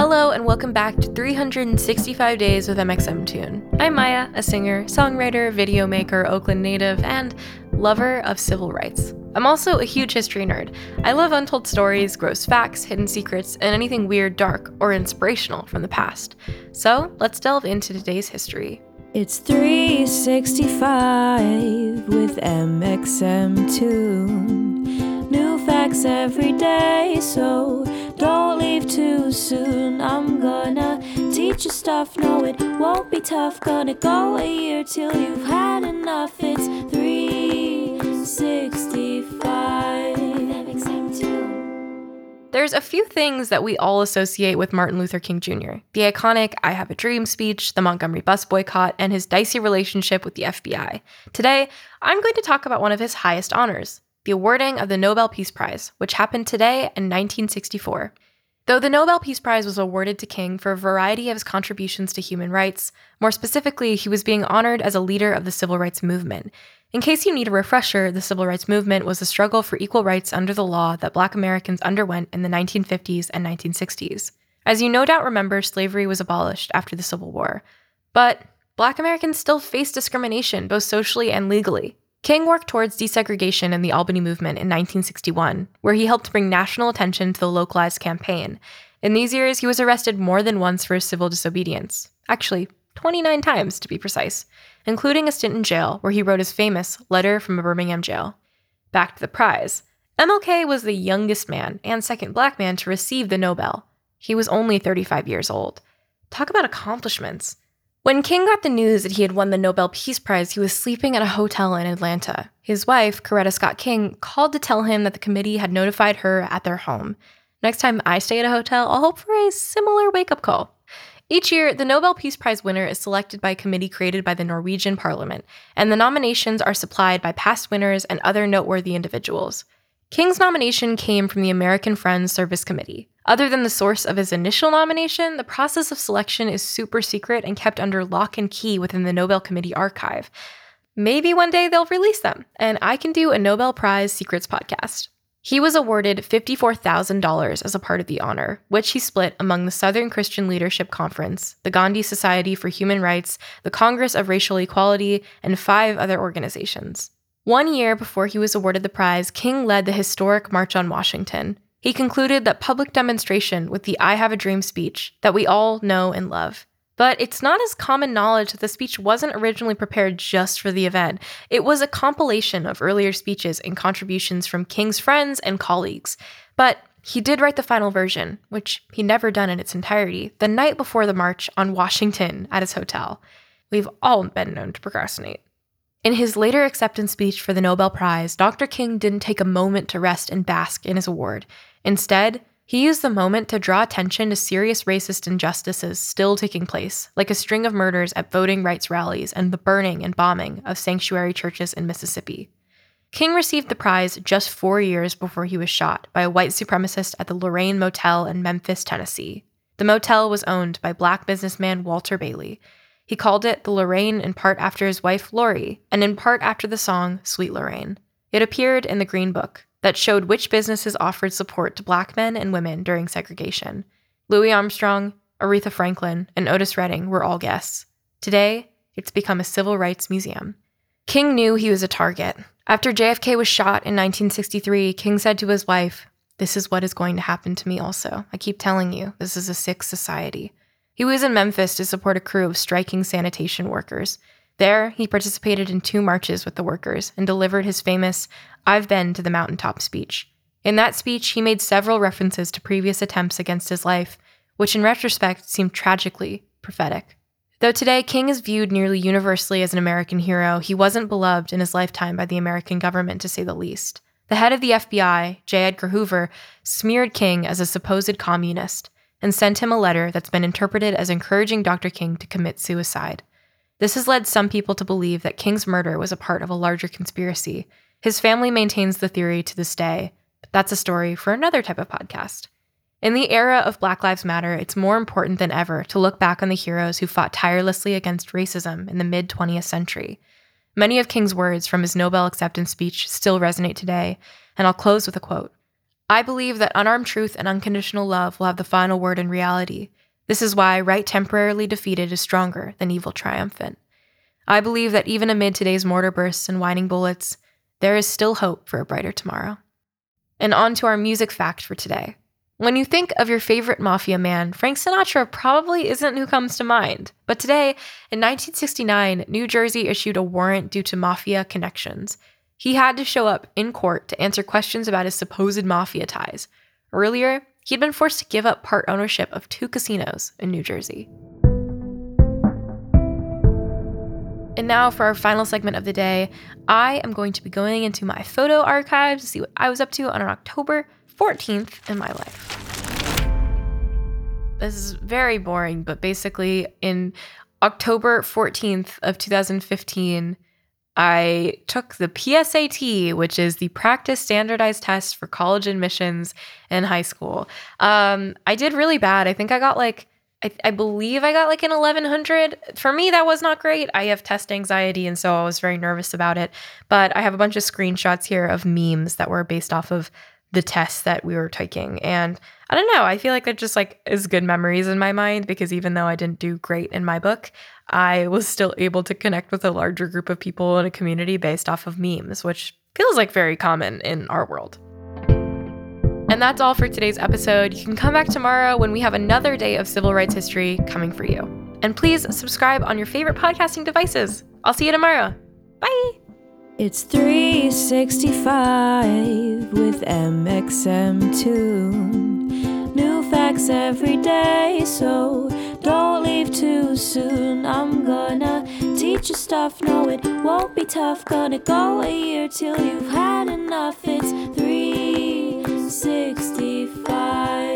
Hello, and welcome back to 365 Days with mxmtoon. I'm Maya, a singer, songwriter, video maker, Oakland native, and lover of civil rights. I'm also a huge history nerd. I love untold stories, gross facts, hidden secrets, and anything weird, dark, or inspirational from the past. So let's delve into today's history. It's 365 with mxmtoon. New facts every day, so don't leave too soon. I'm gonna teach you stuff, no, it won't be tough. Gonna go a year till you've had enough. It's 365. There's a few things that we all associate with Martin Luther King Jr. the iconic I Have a Dream speech, the Montgomery bus boycott, and his dicey relationship with the FBI. Today, I'm going to talk about one of his highest honors the awarding of the Nobel Peace Prize, which happened today in 1964. Though the Nobel Peace Prize was awarded to King for a variety of his contributions to human rights, more specifically, he was being honored as a leader of the civil rights movement. In case you need a refresher, the civil rights movement was a struggle for equal rights under the law that black Americans underwent in the 1950s and 1960s. As you no doubt remember, slavery was abolished after the Civil War. But black Americans still faced discrimination, both socially and legally. King worked towards desegregation in the Albany movement in 1961, where he helped bring national attention to the localized campaign. In these years, he was arrested more than once for his civil disobedience. Actually, 29 times to be precise, including a stint in jail where he wrote his famous Letter from a Birmingham Jail. Back to the prize. MLK was the youngest man and second black man to receive the Nobel. He was only 35 years old. Talk about accomplishments. When King got the news that he had won the Nobel Peace Prize, he was sleeping at a hotel in Atlanta. His wife, Coretta Scott King, called to tell him that the committee had notified her at their home. Next time I stay at a hotel, I'll hope for a similar wake up call. Each year, the Nobel Peace Prize winner is selected by a committee created by the Norwegian parliament, and the nominations are supplied by past winners and other noteworthy individuals. King's nomination came from the American Friends Service Committee. Other than the source of his initial nomination, the process of selection is super secret and kept under lock and key within the Nobel Committee archive. Maybe one day they'll release them, and I can do a Nobel Prize Secrets podcast. He was awarded $54,000 as a part of the honor, which he split among the Southern Christian Leadership Conference, the Gandhi Society for Human Rights, the Congress of Racial Equality, and five other organizations. One year before he was awarded the prize, King led the historic March on Washington. He concluded that public demonstration with the I Have a Dream speech that we all know and love. But it's not as common knowledge that the speech wasn't originally prepared just for the event. It was a compilation of earlier speeches and contributions from King's friends and colleagues. But he did write the final version, which he'd never done in its entirety, the night before the march on Washington at his hotel. We've all been known to procrastinate. In his later acceptance speech for the Nobel Prize, Dr. King didn't take a moment to rest and bask in his award. Instead, he used the moment to draw attention to serious racist injustices still taking place, like a string of murders at voting rights rallies and the burning and bombing of sanctuary churches in Mississippi. King received the prize just four years before he was shot by a white supremacist at the Lorraine Motel in Memphis, Tennessee. The motel was owned by black businessman Walter Bailey. He called it the Lorraine in part after his wife Loree, and in part after the song Sweet Lorraine. It appeared in the Green Book, that showed which businesses offered support to black men and women during segregation. Louis Armstrong, Aretha Franklin, and Otis Redding were all guests. Today, it's become a civil rights museum. King knew he was a target. After JFK was shot in 1963, King said to his wife, This is what is going to happen to me also. I keep telling you, this is a sick society. He was in Memphis to support a crew of striking sanitation workers. There, he participated in two marches with the workers and delivered his famous I've Been to the Mountaintop speech. In that speech, he made several references to previous attempts against his life, which in retrospect seemed tragically prophetic. Though today King is viewed nearly universally as an American hero, he wasn't beloved in his lifetime by the American government, to say the least. The head of the FBI, J. Edgar Hoover, smeared King as a supposed communist and sent him a letter that's been interpreted as encouraging Dr. King to commit suicide. This has led some people to believe that King's murder was a part of a larger conspiracy. His family maintains the theory to this day, but that's a story for another type of podcast. In the era of Black Lives Matter, it's more important than ever to look back on the heroes who fought tirelessly against racism in the mid 20th century. Many of King's words from his Nobel acceptance speech still resonate today, and I'll close with a quote I believe that unarmed truth and unconditional love will have the final word in reality. This is why right temporarily defeated is stronger than evil triumphant. I believe that even amid today's mortar bursts and whining bullets, there is still hope for a brighter tomorrow. And on to our music fact for today. When you think of your favorite mafia man, Frank Sinatra probably isn't who comes to mind. But today, in 1969, New Jersey issued a warrant due to mafia connections. He had to show up in court to answer questions about his supposed mafia ties. Earlier, he'd been forced to give up part ownership of two casinos in New Jersey. And now for our final segment of the day, I am going to be going into my photo archives to see what I was up to on October 14th in my life. This is very boring, but basically in October 14th of 2015, I took the PSAT, which is the practice standardized test for college admissions in high school. Um, I did really bad. I think I got like, I, I believe I got like an 1100. For me, that was not great. I have test anxiety, and so I was very nervous about it. But I have a bunch of screenshots here of memes that were based off of the tests that we were taking. And I don't know, I feel like they're just like as good memories in my mind because even though I didn't do great in my book, I was still able to connect with a larger group of people in a community based off of memes, which feels like very common in our world. And that's all for today's episode. You can come back tomorrow when we have another day of civil rights history coming for you. And please subscribe on your favorite podcasting devices. I'll see you tomorrow. Bye. It's 365 with mxmtoon. New facts every day, so don't leave too soon. I'm gonna teach you stuff, no, it won't be tough. Gonna go a year till you've had enough. It's 365.